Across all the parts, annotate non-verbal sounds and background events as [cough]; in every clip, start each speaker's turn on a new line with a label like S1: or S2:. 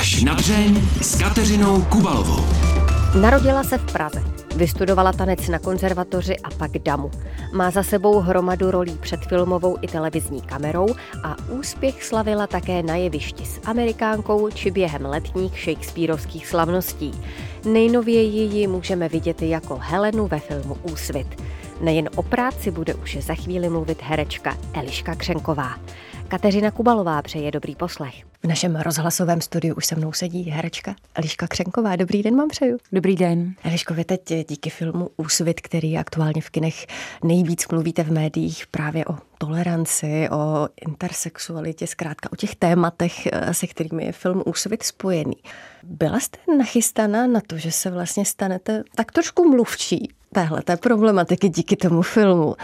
S1: Až na dřeň s Kateřinou Kubalovou.
S2: Narodila se v Praze. Vystudovala tanec na konzervatoři a pak damu. Má za sebou hromadu rolí před filmovou i televizní kamerou a úspěch slavila také na jevišti s Amerikánkou či během letních Shakespeareovských slavností. Nejnověji ji můžeme vidět jako Helenu ve filmu Úsvit. Nejen o práci bude už za chvíli mluvit herečka Eliška Křenková. Kateřina Kubalová přeje dobrý poslech. V našem rozhlasovém studiu už se mnou sedí herečka Eliška Křenková. Dobrý den vám přeju.
S3: Dobrý den.
S2: Eliško, vy teď díky filmu Úsvit, který aktuálně v kinech nejvíc mluvíte v médiích právě o toleranci, o intersexualitě, zkrátka o těch tématech, eh, se kterými je film Úsvit spojený. Byla jste nachystaná na to, že se vlastně stanete tak trošku mluvčí téhle té problematiky díky tomu filmu.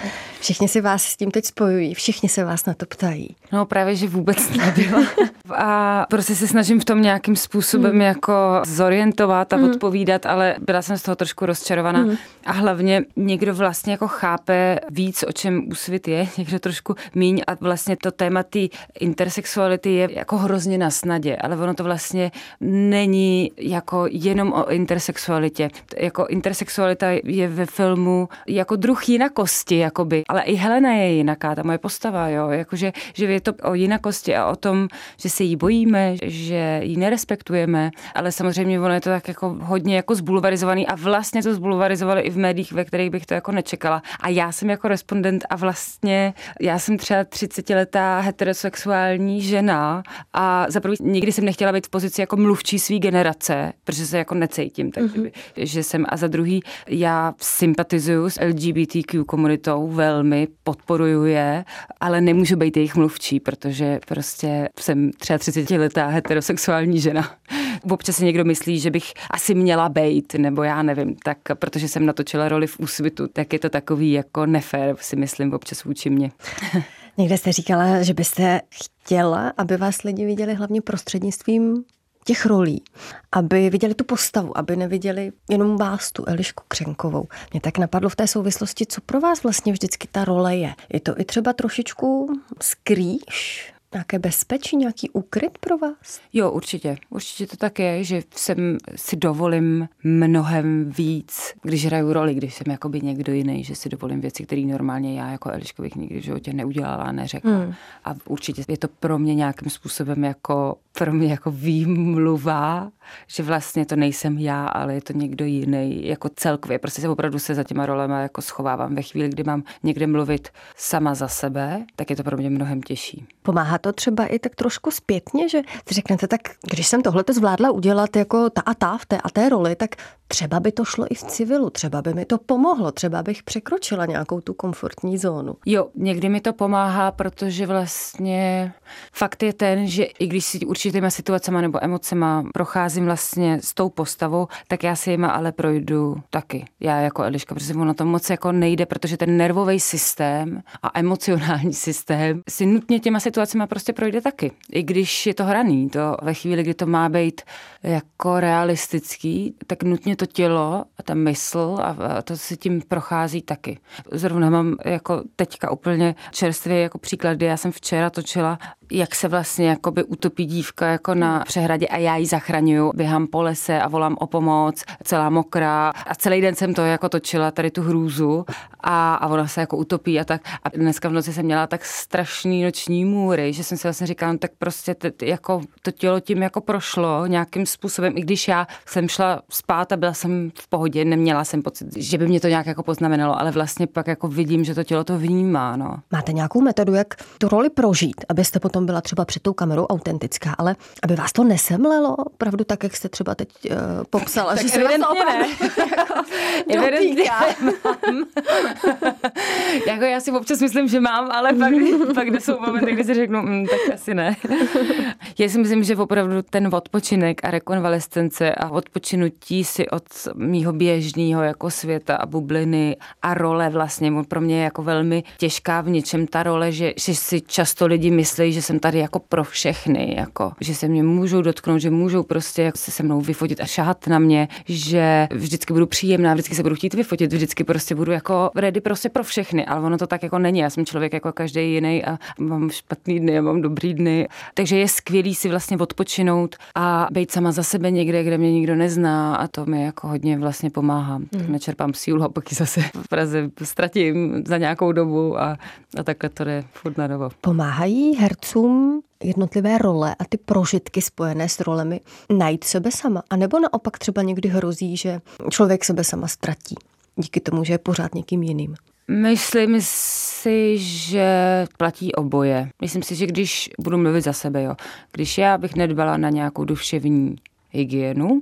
S2: Všichni si vás s tím teď spojují, všichni se vás na to ptají.
S3: No právě, že vůbec nebyla. [laughs] A prostě se snažím v tom nějakým způsobem hmm. jako zorientovat a hmm. odpovídat, ale byla jsem z toho trošku rozčarovaná. Hmm. A hlavně někdo vlastně jako chápe víc, o čem úsvit je, [laughs] někdo trošku míň a vlastně to téma té intersexuality je jako hrozně na snadě, ale ono to vlastně není jako jenom o intersexualitě. Jako intersexualita je ve filmu jako druh jinakosti, jakoby. Ale i Helena je jinaká, ta moje postava, jo. Jakože, že je to o jinakosti a o tom, že se jí bojíme, že ji nerespektujeme, ale samozřejmě ono je to tak jako hodně jako zbulvarizovaný a vlastně to zbulvarizovali i v médiích, ve kterých bych to jako nečekala. A já jsem jako respondent a vlastně já jsem třeba 30-letá heterosexuální žena a za první nikdy jsem nechtěla být v pozici jako mluvčí své generace, protože se jako necítím, takže mm-hmm. že jsem a za druhý já sympatizuju s LGBTQ komunitou velmi, podporuju je, ale nemůžu být jejich mluvčí, protože prostě jsem třeba 30 letá heterosexuální žena. [laughs] Občas si někdo myslí, že bych asi měla být, nebo já nevím, tak protože jsem natočila roli v úsvitu, tak je to takový jako nefér, si myslím občas vůči mě. [laughs]
S2: Někde jste říkala, že byste chtěla, aby vás lidi viděli hlavně prostřednictvím těch rolí, aby viděli tu postavu, aby neviděli jenom vás, tu Elišku Křenkovou. Mě tak napadlo v té souvislosti, co pro vás vlastně vždycky ta role je. Je to i třeba trošičku skrýš, nějaké bezpečí, nějaký úkryt pro vás?
S3: Jo, určitě. Určitě to tak je, že jsem si dovolím mnohem víc, když hraju roli, když jsem jakoby někdo jiný, že si dovolím věci, které normálně já jako Eliška bych nikdy v životě neudělala a neřekla. Hmm. A určitě je to pro mě nějakým způsobem jako pro mě jako výmluva, že vlastně to nejsem já, ale je to někdo jiný, jako celkově. Prostě se opravdu se za těma rolema jako schovávám. Ve chvíli, kdy mám někde mluvit sama za sebe, tak je to pro mě mnohem těžší.
S2: Pomáhá to třeba i tak trošku zpětně, že si řeknete, tak když jsem tohle zvládla udělat jako ta a ta v té a té roli, tak třeba by to šlo i v civilu, třeba by mi to pomohlo, třeba bych překročila nějakou tu komfortní zónu.
S3: Jo, někdy mi to pomáhá, protože vlastně fakt je ten, že i když si určitýma situacemi nebo emocema procházím vlastně s tou postavou, tak já si jima ale projdu taky. Já jako Eliška, protože ono to moc jako nejde, protože ten nervový systém a emocionální [laughs] systém si nutně těma situacemi prostě projde taky. I když je to hraný, to ve chvíli, kdy to má být jako realistický, tak nutně to tělo a ta mysl a to si tím prochází taky. Zrovna mám jako teďka úplně čerstvě jako příklad, kdy já jsem včera točila jak se vlastně jakoby utopí dívka jako na přehradě a já ji zachraňuju. Běhám po lese a volám o pomoc, celá mokrá a celý den jsem to jako točila, tady tu hrůzu a, a ona se jako utopí a tak. A dneska v noci jsem měla tak strašný noční můry, že jsem si vlastně říkala, no, tak prostě t, jako to tělo tím jako prošlo nějakým způsobem, i když já jsem šla spát a byla jsem v pohodě, neměla jsem pocit, že by mě to nějak jako poznamenalo, ale vlastně pak jako vidím, že to tělo to vnímá. No.
S2: Máte nějakou metodu, jak tu roli prožít, abyste potom tom byla třeba před tou kamerou autentická, ale aby vás to nesemlelo, opravdu tak, jak jste třeba teď uh, popsala,
S3: tak
S2: že se vás to
S3: opravdu [laughs] [laughs] evidentně. [laughs] jako já si občas myslím, že mám, ale pak, pak jsou momenty, kdy si řeknu, mm, tak asi ne. já si myslím, že opravdu ten odpočinek a rekonvalescence a odpočinutí si od mýho běžného jako světa a bubliny a role vlastně pro mě je jako velmi těžká v něčem. Ta role, že, že si často lidi myslí, že jsem tady jako pro všechny, jako, že se mě můžou dotknout, že můžou prostě jak se se mnou vyfotit a šahat na mě, že vždycky budu příjemná, vždycky se budu chtít vyfotit, vždycky prostě budu jako ready prostě pro všechny, ale ono to tak jako není. Já jsem člověk jako každý jiný a mám špatný dny a mám dobrý dny. Takže je skvělý si vlastně odpočinout a být sama za sebe někde, kde mě nikdo nezná a to mi jako hodně vlastně pomáhá. Hmm. Tak nečerpám sílu a pak ji zase v Praze ztratím za nějakou dobu a, a takhle to jde furt na dobu.
S2: Pomáhají hercům jednotlivé role a ty prožitky spojené s rolemi najít sebe sama? A nebo naopak třeba někdy hrozí, že člověk sebe sama ztratí díky tomu, že je pořád někým jiným?
S3: Myslím si, že platí oboje. Myslím si, že když budu mluvit za sebe, jo, když já bych nedbala na nějakou duševní hygienu,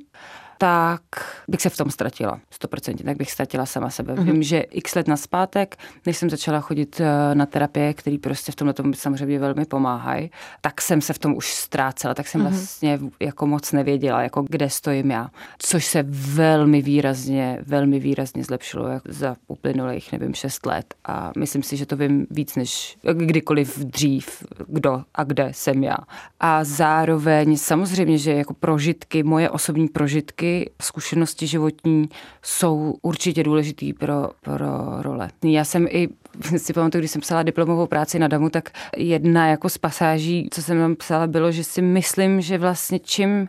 S3: tak bych se v tom ztratila. 100%, tak bych ztratila sama sebe. Mm-hmm. Vím, že x let na zpátek, než jsem začala chodit eh, na terapie, který prostě v tomhle tomu samozřejmě velmi pomáhají, tak jsem se v tom už ztrácela, tak jsem mm-hmm. vlastně jako moc nevěděla, jako kde stojím já. Což se velmi výrazně, velmi výrazně zlepšilo jako za uplynulých, nevím, šest let. A myslím si, že to vím víc než kdykoliv dřív, kdo a kde jsem já. A zároveň samozřejmě, že jako prožitky, moje osobní prožitky, zkušenosti životní jsou určitě důležitý pro, pro role. Já jsem i [laughs] si pamatuju, když jsem psala diplomovou práci na DAMu, tak jedna jako z pasáží, co jsem tam psala, bylo, že si myslím, že vlastně čím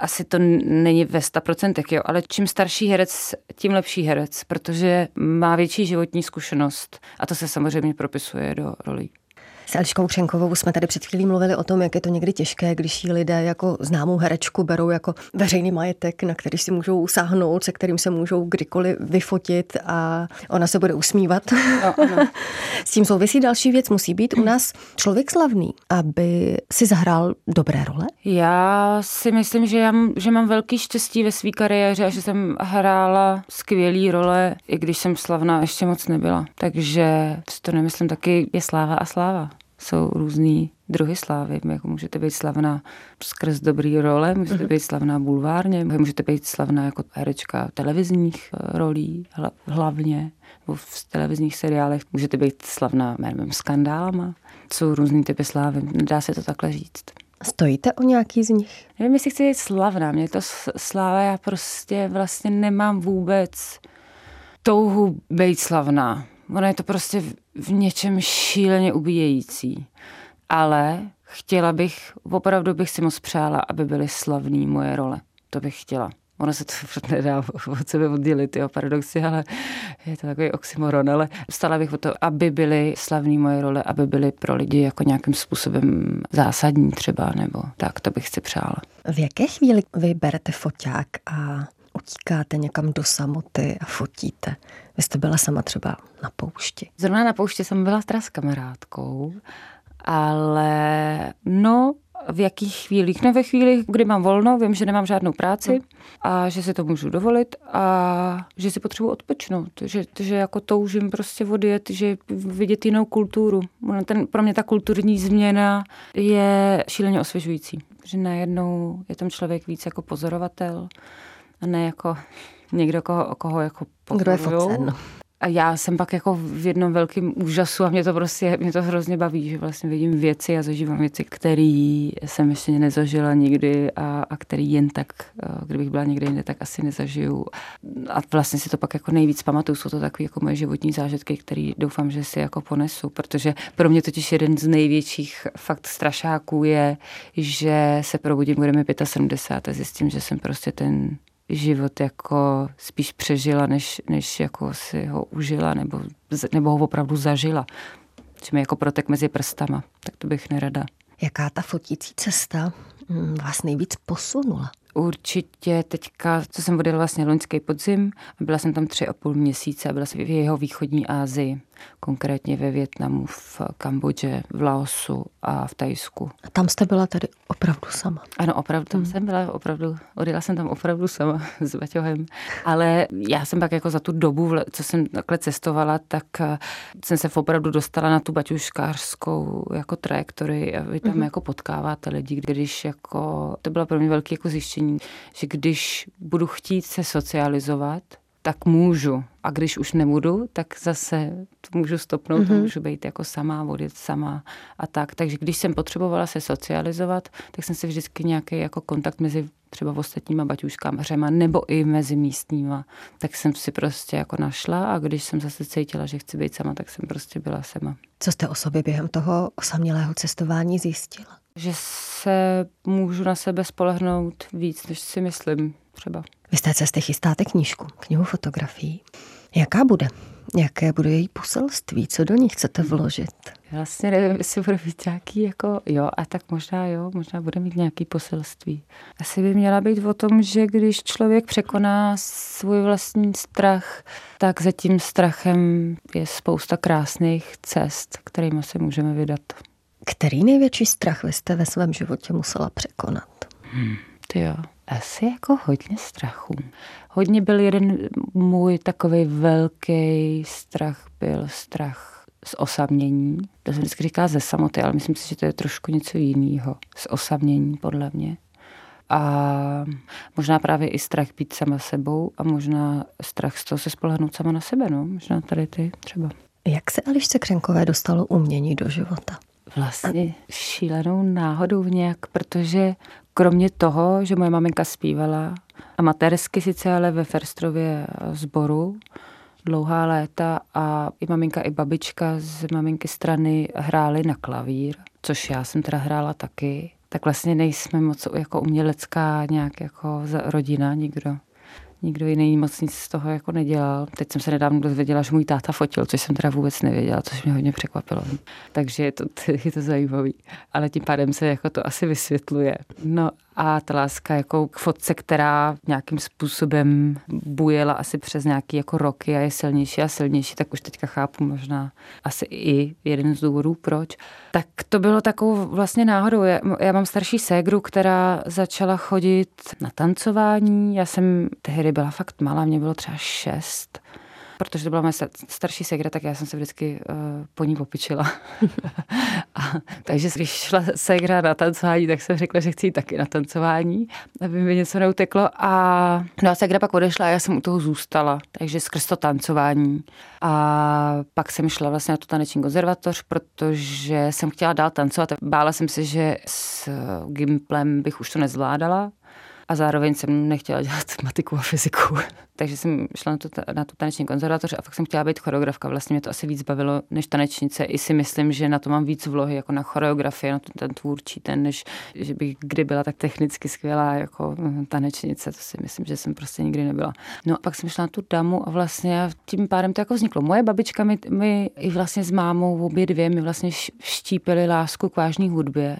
S3: asi to není ve 100%, jo, ale čím starší herec, tím lepší herec, protože má větší životní zkušenost a to se samozřejmě propisuje do rolí.
S2: S Eliškou Křenkovou jsme tady před chvílí mluvili o tom, jak je to někdy těžké, když ji lidé jako známou herečku berou jako veřejný majetek, na který si můžou sáhnout, se kterým se můžou kdykoliv vyfotit a ona se bude usmívat. No, no. [laughs] S tím souvisí další věc, musí být u nás člověk slavný, aby si zahrál dobré role?
S3: Já si myslím, že, já, že mám velký štěstí ve své kariéře a že jsem hrála skvělý role, i když jsem slavná ještě moc nebyla. Takže to nemyslím taky je sláva a sláva jsou různý druhy slávy. Jako můžete být slavná skrz dobrý role, můžete mm-hmm. být slavná bulvárně, můžete být slavná jako herečka televizních eh, rolí hlavně, nebo v televizních seriálech. Můžete být slavná, nevím, skandálama. Jsou různý typy slávy, nedá se to takhle říct.
S2: Stojíte o nějaký z nich?
S3: Nevím, jestli chci být slavná. Mě to sláva, já prostě vlastně nemám vůbec touhu být slavná. Ono je to prostě v něčem šíleně ubíjející. Ale chtěla bych, opravdu bych si moc přála, aby byly slavný moje role. To bych chtěla. Ono se to [laughs] nedá od sebe oddělit, jo, paradoxy, ale je to takový oxymoron, ale stala bych o to, aby byly slavné moje role, aby byly pro lidi jako nějakým způsobem zásadní třeba, nebo tak, to bych si přála.
S2: V jaké chvíli vy berete foťák a utíkáte někam do samoty a fotíte? Vy jste byla sama třeba na poušti.
S3: Zrovna na poušti jsem byla teda s kamarádkou, ale no, v jakých chvílích? No ve chvíli, kdy mám volno, vím, že nemám žádnou práci hmm. a že si to můžu dovolit a že si potřebuji odpočnout, že, že jako toužím prostě odjet, že vidět jinou kulturu. Ten, pro mě ta kulturní změna je šíleně osvěžující, že najednou je tam člověk víc jako pozorovatel a ne jako někdo, koho, koho jako
S2: Kdo je focen.
S3: A já jsem pak jako v jednom velkém úžasu a mě to prostě, mě to hrozně baví, že vlastně vidím věci a zažívám věci, které jsem ještě nezažila nikdy a, a který jen tak, eh, kdybych byla někde jinde, tak asi nezažiju. A vlastně si to pak jako nejvíc pamatuju, jsou to takové jako moje životní zážitky, které doufám, že si jako ponesu, protože pro mě totiž jeden z největších fakt strašáků je, že se probudím, budeme 75 a zjistím, že jsem prostě ten život jako spíš přežila, než, než jako si ho užila nebo, nebo ho opravdu zažila. Mi jako protek mezi prstama, tak to bych nerada.
S2: Jaká ta fotící cesta hm, vás nejvíc posunula?
S3: Určitě teďka, co jsem odjela vlastně loňský podzim, byla jsem tam tři a půl měsíce a byla jsem v jeho východní Asii konkrétně ve Větnamu, v Kambodži, v Laosu a v Tajsku.
S2: A tam jste byla tady opravdu sama?
S3: Ano, opravdu, tam hmm. jsem byla opravdu, odjela jsem tam opravdu sama [laughs] s Baťohem. Ale já jsem pak jako za tu dobu, co jsem takhle cestovala, tak eh, jsem se opravdu dostala na tu baťuškářskou jako trajektorii a vy tam hmm. jako potkáváte lidi, když jako, to bylo pro mě velké jako zjištění, že když budu chtít se socializovat, tak můžu A když už nebudu, tak zase to můžu stopnout, mm-hmm. můžu být jako sama, odjet sama a tak. Takže když jsem potřebovala se socializovat, tak jsem si vždycky nějaký jako kontakt mezi třeba ostatníma baťuškářema nebo i mezi místníma, tak jsem si prostě jako našla a když jsem zase cítila, že chci být sama, tak jsem prostě byla sama.
S2: Co jste o sobě během toho osamělého cestování zjistila?
S3: Že se můžu na sebe spolehnout víc, než si myslím třeba.
S2: Vy z té cesty chystáte knížku, knihu fotografií. Jaká bude? Jaké bude její poselství? Co do ní chcete vložit?
S3: Vlastně nevím, jestli bude mít nějaký jako, jo, a tak možná jo, možná bude mít nějaký poselství. Asi by měla být o tom, že když člověk překoná svůj vlastní strach, tak za tím strachem je spousta krásných cest, kterými se můžeme vydat.
S2: Který největší strach vy jste ve svém životě musela překonat?
S3: Hmm, ty jo. Asi jako hodně strachu. Hodně byl jeden můj takový velký strach, byl strach z osamění. To jsem vždycky říkala ze samoty, ale myslím si, že to je trošku něco jiného. Z osamění, podle mě. A možná právě i strach být sama sebou a možná strach z toho se spolehnout sama na sebe, no. Možná tady ty třeba.
S2: Jak se Elišce Křenkové dostalo umění do života?
S3: Vlastně šílenou náhodou nějak, protože kromě toho, že moje maminka zpívala amatérsky sice, ale ve Ferstrově sboru dlouhá léta a i maminka, i babička z maminky strany hrály na klavír, což já jsem teda hrála taky. Tak vlastně nejsme moc jako umělecká nějak jako rodina nikdo nikdo jiný moc nic z toho jako nedělal. Teď jsem se nedávno dozvěděla, že můj táta fotil, což jsem teda vůbec nevěděla, což mě hodně překvapilo. Takže je to, [laughs] je to zajímavý. Ale tím pádem se jako to asi vysvětluje. No a ta láska jako k fotce, která nějakým způsobem bujela asi přes nějaký jako roky a je silnější a silnější, tak už teďka chápu možná asi i jeden z důvodů, proč. Tak to bylo takovou vlastně náhodou. Já, mám starší ségru, která začala chodit na tancování. Já jsem tehdy byla fakt malá, mě bylo třeba šest protože to byla moje starší segra, tak já jsem se vždycky uh, po ní popičila. [laughs] a, takže když šla segra na tancování, tak jsem řekla, že chci jít taky na tancování, aby mi něco neuteklo. A no a segra pak odešla a já jsem u toho zůstala, takže skrz to tancování. A pak jsem šla vlastně na tu taneční konzervatoř, protože jsem chtěla dál tancovat. Bála jsem se, že s Gimplem bych už to nezvládala, a zároveň jsem nechtěla dělat [laughs] matiku a fyziku. [laughs] Takže jsem šla na tu, na tu taneční konzervatoř a fakt jsem chtěla být choreografka. Vlastně mě to asi víc bavilo než tanečnice. I si myslím, že na to mám víc vlohy, jako na choreografii, na ten, ten tvůrčí ten, než že bych kdy byla tak technicky skvělá jako hm, tanečnice. To si myslím, že jsem prostě nikdy nebyla. No a pak jsem šla na tu damu a vlastně tím pádem to jako vzniklo. Moje babička mi, mi i vlastně s mámou obě dvě mi vlastně štípily lásku k vážné hudbě.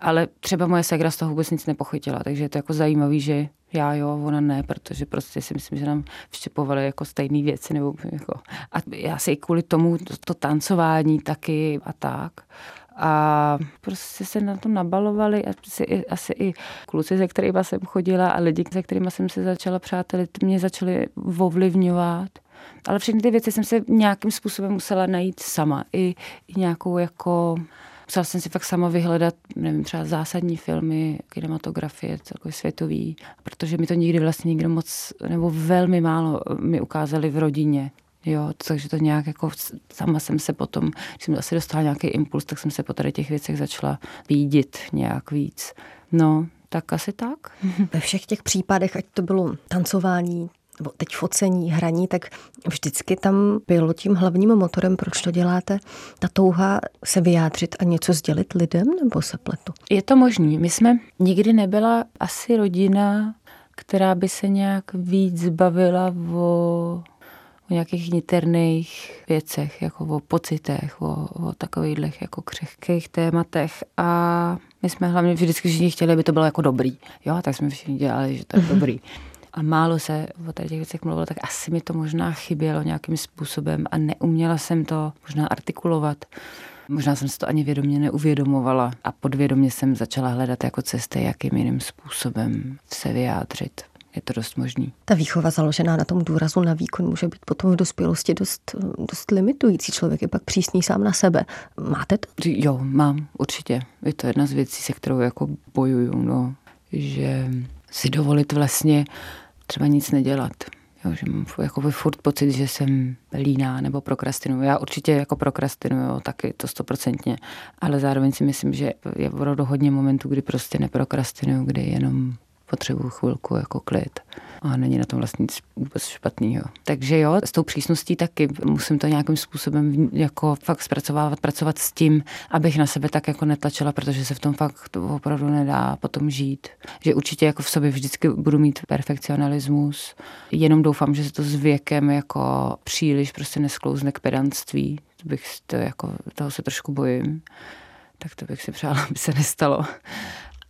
S3: Ale třeba moje segra z toho vůbec nic nepochytila, takže je to jako zajímavý, že já jo, ona ne, protože prostě si myslím, že nám vštěpovali jako stejné věci. Nebo jako, a já si i kvůli tomu to, to tancování taky a tak. A prostě se na to nabalovali, asi, asi i kluci, se kterými jsem chodila a lidi, se kterými jsem se začala přátelit, mě začaly ovlivňovat. Ale všechny ty věci jsem se nějakým způsobem musela najít sama. I, i nějakou jako musela jsem si fakt sama vyhledat, nevím, třeba zásadní filmy, kinematografie, celkově světový, protože mi to nikdy vlastně nikdo moc, nebo velmi málo mi ukázali v rodině. Jo, takže to nějak jako sama jsem se potom, když jsem asi dostala nějaký impuls, tak jsem se po tady těch věcech začala výdit nějak víc. No, tak asi tak. [laughs]
S2: Ve všech těch případech, ať to bylo tancování, nebo teď focení, hraní, tak vždycky tam bylo tím hlavním motorem, proč to děláte, ta touha se vyjádřit a něco sdělit lidem, nebo se pletu?
S3: Je to možný. My jsme nikdy nebyla asi rodina, která by se nějak víc bavila o, o nějakých niterných věcech, jako o pocitech, o, o takových jako křehkých tématech. A my jsme hlavně vždycky všichni chtěli, aby to bylo jako dobrý. Jo, tak jsme všichni dělali, že to je [laughs] dobrý a málo se o těch věcech mluvilo, tak asi mi to možná chybělo nějakým způsobem a neuměla jsem to možná artikulovat. Možná jsem si to ani vědomě neuvědomovala a podvědomě jsem začala hledat jako cesty, jakým jiným způsobem se vyjádřit. Je to dost možný.
S2: Ta výchova založená na tom důrazu na výkon může být potom v dospělosti dost, dost limitující. Člověk je pak přísný sám na sebe. Máte to?
S3: Jo, mám, určitě. Je to jedna z věcí, se kterou jako bojuju, no. Že si dovolit vlastně třeba nic nedělat. Jo, že mám jako furt pocit, že jsem líná nebo prokrastinuju. Já určitě jako prokrastinuju taky to stoprocentně, ale zároveň si myslím, že je opravdu hodně momentů, kdy prostě neprokrastinuju, kdy jenom potřebuju chvilku jako klid a není na tom vlastně nic vůbec špatného. Takže jo, s tou přísností taky musím to nějakým způsobem jako fakt zpracovávat, pracovat s tím, abych na sebe tak jako netlačila, protože se v tom fakt opravdu nedá potom žít. Že určitě jako v sobě vždycky budu mít perfekcionalismus, jenom doufám, že se to s věkem jako příliš prostě nesklouzne k pedantství. Bych to jako, toho se trošku bojím tak to bych si přála, aby se nestalo.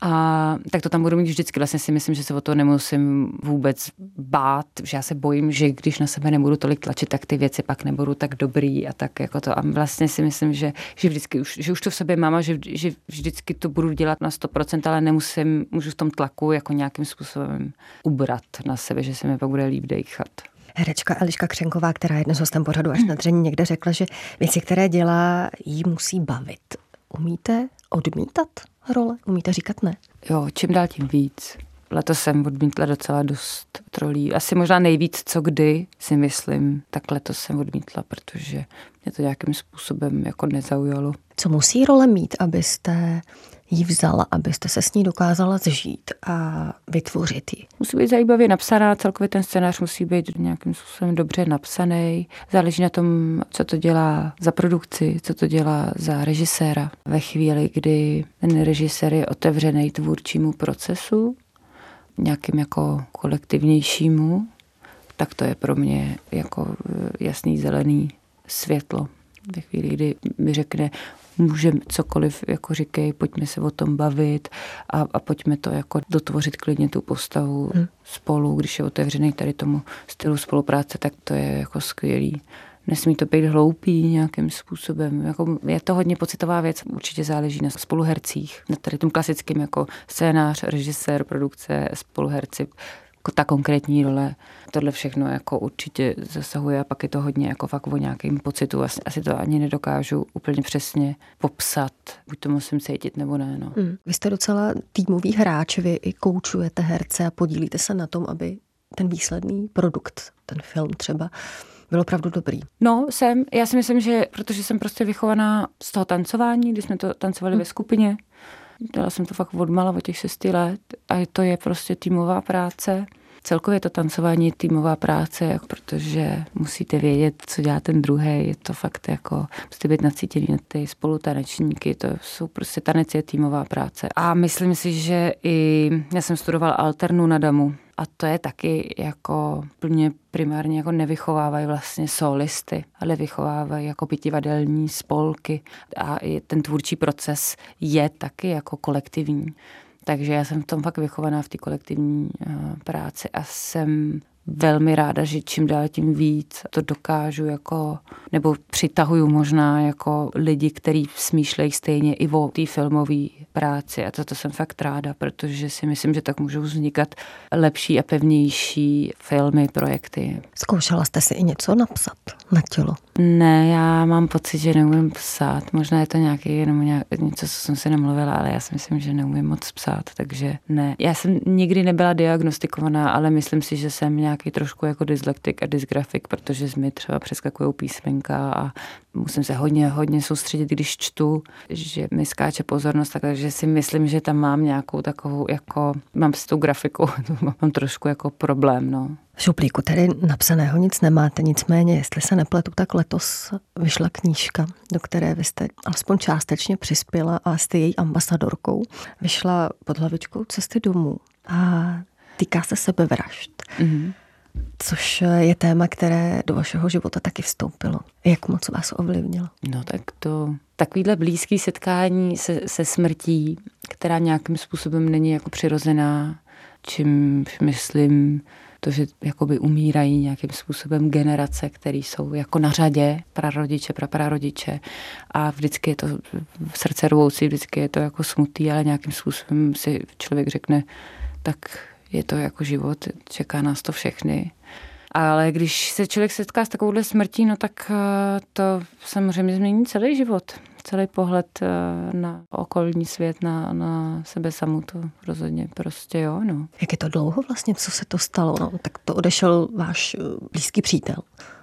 S3: A tak to tam budu mít vždycky. Vlastně si myslím, že se o to nemusím vůbec bát, že já se bojím, že když na sebe nebudu tolik tlačit, tak ty věci pak nebudou tak dobrý a tak jako to. A vlastně si myslím, že, že vždycky už, že už to v sobě mám a že, že vždycky to budu dělat na 100%, ale nemusím, můžu v tom tlaku jako nějakým způsobem ubrat na sebe, že se mi pak bude líp dechat.
S2: Herečka Eliška Křenková, která je dnes hostem pořadu až na dření, někde řekla, že věci, které dělá, jí musí bavit. Umíte odmítat role? Umíte říkat ne?
S3: Jo, čím dál tím víc. Letos jsem odmítla docela dost trolí. Asi možná nejvíc, co kdy si myslím, tak letos jsem odmítla, protože mě to nějakým způsobem jako nezaujalo.
S2: Co musí role mít, abyste ji vzala, abyste se s ní dokázala zžít a vytvořit ji?
S3: Musí být zajímavě napsaná, celkově ten scénář musí být nějakým způsobem dobře napsaný. Záleží na tom, co to dělá za produkci, co to dělá za režiséra. Ve chvíli, kdy ten režisér je otevřený tvůrčímu procesu, nějakým jako kolektivnějšímu, tak to je pro mě jako jasný zelený světlo. Ve chvíli, kdy mi řekne, můžeme cokoliv, jako říkej, pojďme se o tom bavit a, a pojďme to jako dotvořit klidně tu postavu hmm. spolu, když je otevřený tady tomu stylu spolupráce, tak to je jako skvělý. Nesmí to být hloupý nějakým způsobem. Jako je to hodně pocitová věc, určitě záleží na spoluhercích, na tady tom klasickém jako scénář, režisér, produkce, spoluherci ta konkrétní role, tohle všechno jako určitě zasahuje a pak je to hodně jako fakt o nějakým pocitu. Asi, asi to ani nedokážu úplně přesně popsat. Buď to musím cítit nebo ne. No.
S2: Hmm. Vy jste docela týmový hráč, vy i koučujete herce a podílíte se na tom, aby ten výsledný produkt, ten film třeba, byl opravdu dobrý.
S3: No, jsem. Já si myslím, že protože jsem prostě vychovaná z toho tancování, když jsme to tancovali hmm. ve skupině, Dělala jsem to fakt od mala, od těch šesti let a to je prostě týmová práce. Celkově to tancování je týmová práce, protože musíte vědět, co dělá ten druhý. Je to fakt jako, musíte být nacítěný na ty spolutanečníky, to jsou prostě tanec je týmová práce. A myslím si, že i, já jsem studoval alternu na Damu, a to je taky jako plně primárně jako nevychovávají vlastně solisty, ale vychovávají jako pětivadelní spolky a i ten tvůrčí proces je taky jako kolektivní. Takže já jsem v tom fakt vychovaná v té kolektivní uh, práci a jsem velmi ráda, že čím dál tím víc to dokážu jako, nebo přitahuju možná jako lidi, kteří smýšlejí stejně i o té filmové práci a toto jsem fakt ráda, protože si myslím, že tak můžou vznikat lepší a pevnější filmy, projekty.
S2: Zkoušela jste si i něco napsat na tělo?
S3: Ne, já mám pocit, že neumím psát. Možná je to nějaký jenom nějak, něco, co jsem si nemluvila, ale já si myslím, že neumím moc psát, takže ne. Já jsem nikdy nebyla diagnostikovaná, ale myslím si, že jsem nějaký trošku jako dyslektik a dysgrafik, protože mi třeba přeskakují písmenka a musím se hodně, hodně soustředit, když čtu, že mi skáče pozornost, takže si myslím, že tam mám nějakou takovou, jako, mám s tou grafikou, [laughs] mám trošku jako problém, no.
S2: V šuplíku tedy napsaného nic nemáte, nicméně, jestli se nepletu, tak letos vyšla knížka, do které vy jste alespoň částečně přispěla a jste její ambasadorkou. Vyšla pod hlavičkou Cesty domů a týká se sebevražd. Mm-hmm což je téma, které do vašeho života taky vstoupilo. Jak moc vás ovlivnilo?
S3: No tak to takovýhle blízký setkání se, se smrtí, která nějakým způsobem není jako přirozená, čím myslím to, že jakoby umírají nějakým způsobem generace, které jsou jako na řadě, prarodiče, praprarodiče a vždycky je to v srdce rvoucí, vždycky je to jako smutý, ale nějakým způsobem si člověk řekne, tak je to jako život, čeká nás to všechny. Ale když se člověk setká s takovouhle smrtí, no tak eh, to samozřejmě změní celý život. Celý pohled eh, na okolní svět, na, na sebe samu, to rozhodně prostě jo. No.
S2: Jak je to dlouho vlastně, co se to stalo? No, tak to odešel váš eh, blízký přítel.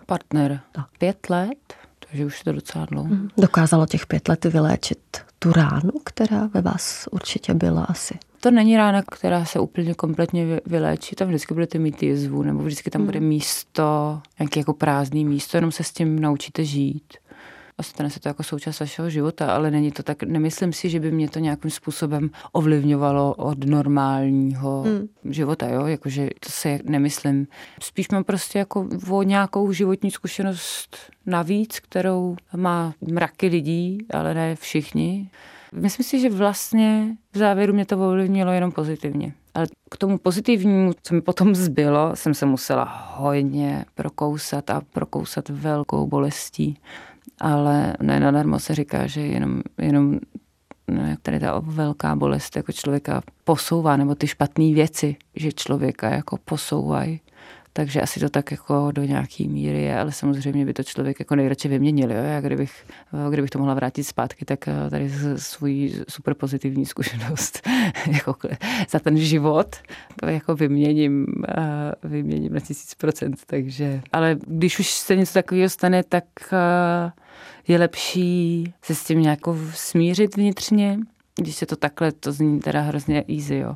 S3: Partner. Tak. Pět let, takže už je to docela dlouho. Mm.
S2: Dokázalo těch pět let vyléčit tu ránu, která ve vás určitě byla asi.
S3: To není rána, která se úplně kompletně vyléčí, tam vždycky budete mít jezvu, nebo vždycky tam bude místo, nějaký jako prázdný místo, jenom se s tím naučíte žít a stane se to jako součást vašeho života, ale není to tak, nemyslím si, že by mě to nějakým způsobem ovlivňovalo od normálního hmm. života, jo, jakože to se nemyslím. Spíš mám prostě jako o nějakou životní zkušenost navíc, kterou má mraky lidí, ale ne všichni. Myslím si, že vlastně v závěru mě to ovlivnilo jenom pozitivně. Ale k tomu pozitivnímu, co mi potom zbylo, jsem se musela hodně prokousat a prokousat velkou bolestí ale ne nadarmo se říká, že jenom, jenom no, jak tady ta velká bolest jako člověka posouvá, nebo ty špatné věci, že člověka jako posouvají. Takže asi to tak jako do nějaký míry je, ale samozřejmě by to člověk jako nejradši vyměnil. Jo? Já kdybych, kdybych to mohla vrátit zpátky, tak tady svůj super pozitivní zkušenost [laughs] jako za ten život jako vyměním, vyměním na tisíc procent. Takže, ale když už se něco takového stane, tak je lepší se s tím nějak smířit vnitřně, když se to takhle, to zní teda hrozně easy, jo.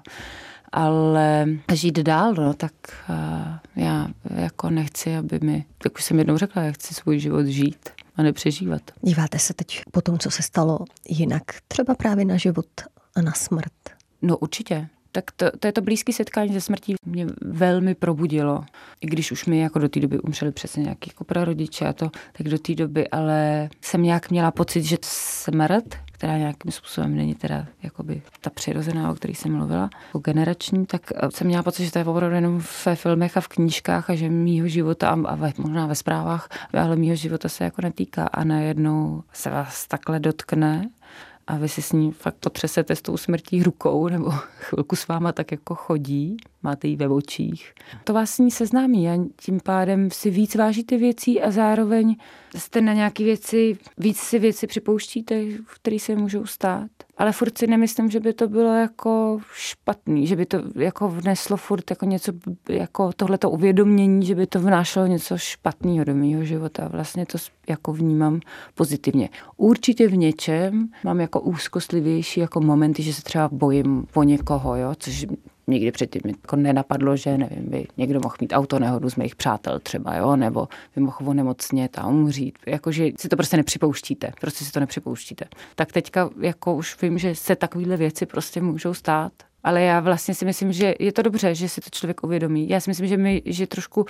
S3: Ale žít dál, no, tak uh, já jako nechci, aby mi, jak už jsem jednou řekla, já chci svůj život žít a nepřežívat.
S2: Díváte se teď po tom, co se stalo jinak, třeba právě na život a na smrt?
S3: No určitě tak to, to je to blízké setkání se smrtí mě velmi probudilo. I když už mi jako do té doby umřeli přesně nějaký jako prarodiče a to, tak do té doby, ale jsem nějak měla pocit, že smrt, která nějakým způsobem není teda jakoby ta přirozená, o které jsem mluvila, jako generační, tak eh, jsem měla pocit, že to je opravdu jenom ve filmech a v knížkách a že mýho života a, a ve, možná ve zprávách, ale mýho života se jako netýká. A najednou se vás takhle dotkne a vy si s ní fakt potřesete s tou smrtí rukou nebo [laughs] chvilku s váma tak jako chodí, máte ji ve očích. To vás s ní seznámí a tím pádem si víc vážíte věcí a zároveň jste na nějaké věci, víc si věci připouštíte, které se můžou stát. Ale furt si nemyslím, že by to bylo jako špatný, že by to jako vneslo furt jako něco, jako tohleto uvědomění, že by to vnášelo něco špatného do mého života. Vlastně to jako vnímám pozitivně. Určitě v něčem mám jako úzkostlivější jako momenty, že se třeba bojím po někoho, jo, což nikdy předtím jako nenapadlo, že nevím, by někdo mohl mít autonehodu z mých přátel třeba, jo, nebo by mohl onemocnět a umřít. Jakože si to prostě nepřipouštíte, prostě si to nepřipouštíte. Tak teďka jako už vím, že se takovéhle věci prostě můžou stát ale já vlastně si myslím, že je to dobře, že si to člověk uvědomí. Já si myslím, že my, že trošku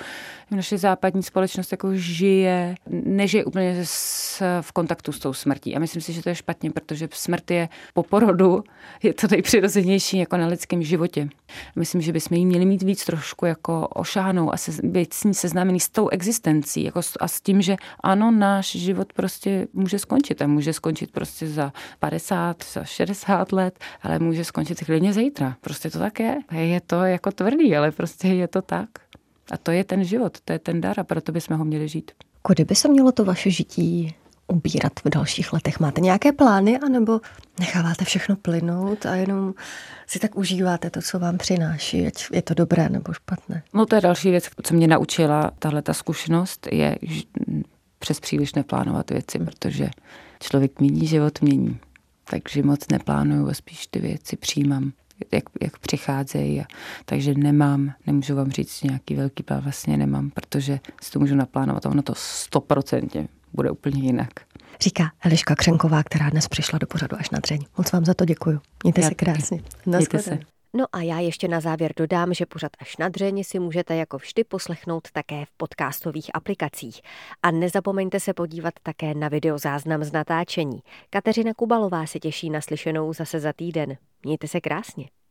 S3: naše západní společnost jako žije, nežije úplně s, v kontaktu s tou smrtí. A myslím si, že to je špatně, protože smrt je po porodu, je to nejpřirozenější jako na lidském životě. Myslím, že bychom jí měli mít víc trošku jako ošáhnou a se, být s ní seznámený s tou existencí jako a s tím, že ano, náš život prostě může skončit a může skončit prostě za 50, za 60 let, ale může skončit klidně zítra zítra. Prostě to tak je. Je to jako tvrdý, ale prostě je to tak. A to je ten život, to je ten dar a proto bychom ho měli žít.
S2: Kudy by se mělo to vaše žití ubírat v dalších letech? Máte nějaké plány, anebo necháváte všechno plynout a jenom si tak užíváte to, co vám přináší, ať je to dobré nebo špatné?
S3: No to je další věc, co mě naučila tahle ta zkušenost, je přes příliš neplánovat věci, protože člověk mění, život mění. Takže moc neplánuju a spíš ty věci přijímám jak, jak přicházejí. A, takže nemám, nemůžu vám říct, nějaký velký plán vlastně nemám, protože si to můžu naplánovat a ono to stoprocentně bude úplně jinak.
S2: Říká Eliška Křenková, která dnes přišla do pořadu až na dřeň. Moc vám za to děkuju. Mějte Já se krásně.
S3: Mějte se.
S2: No a já ještě na závěr dodám, že pořad až na dřeň si můžete jako vždy poslechnout také v podcastových aplikacích. A nezapomeňte se podívat také na videozáznam z natáčení. Kateřina Kubalová se těší na slyšenou zase za týden. Mějte se krásně.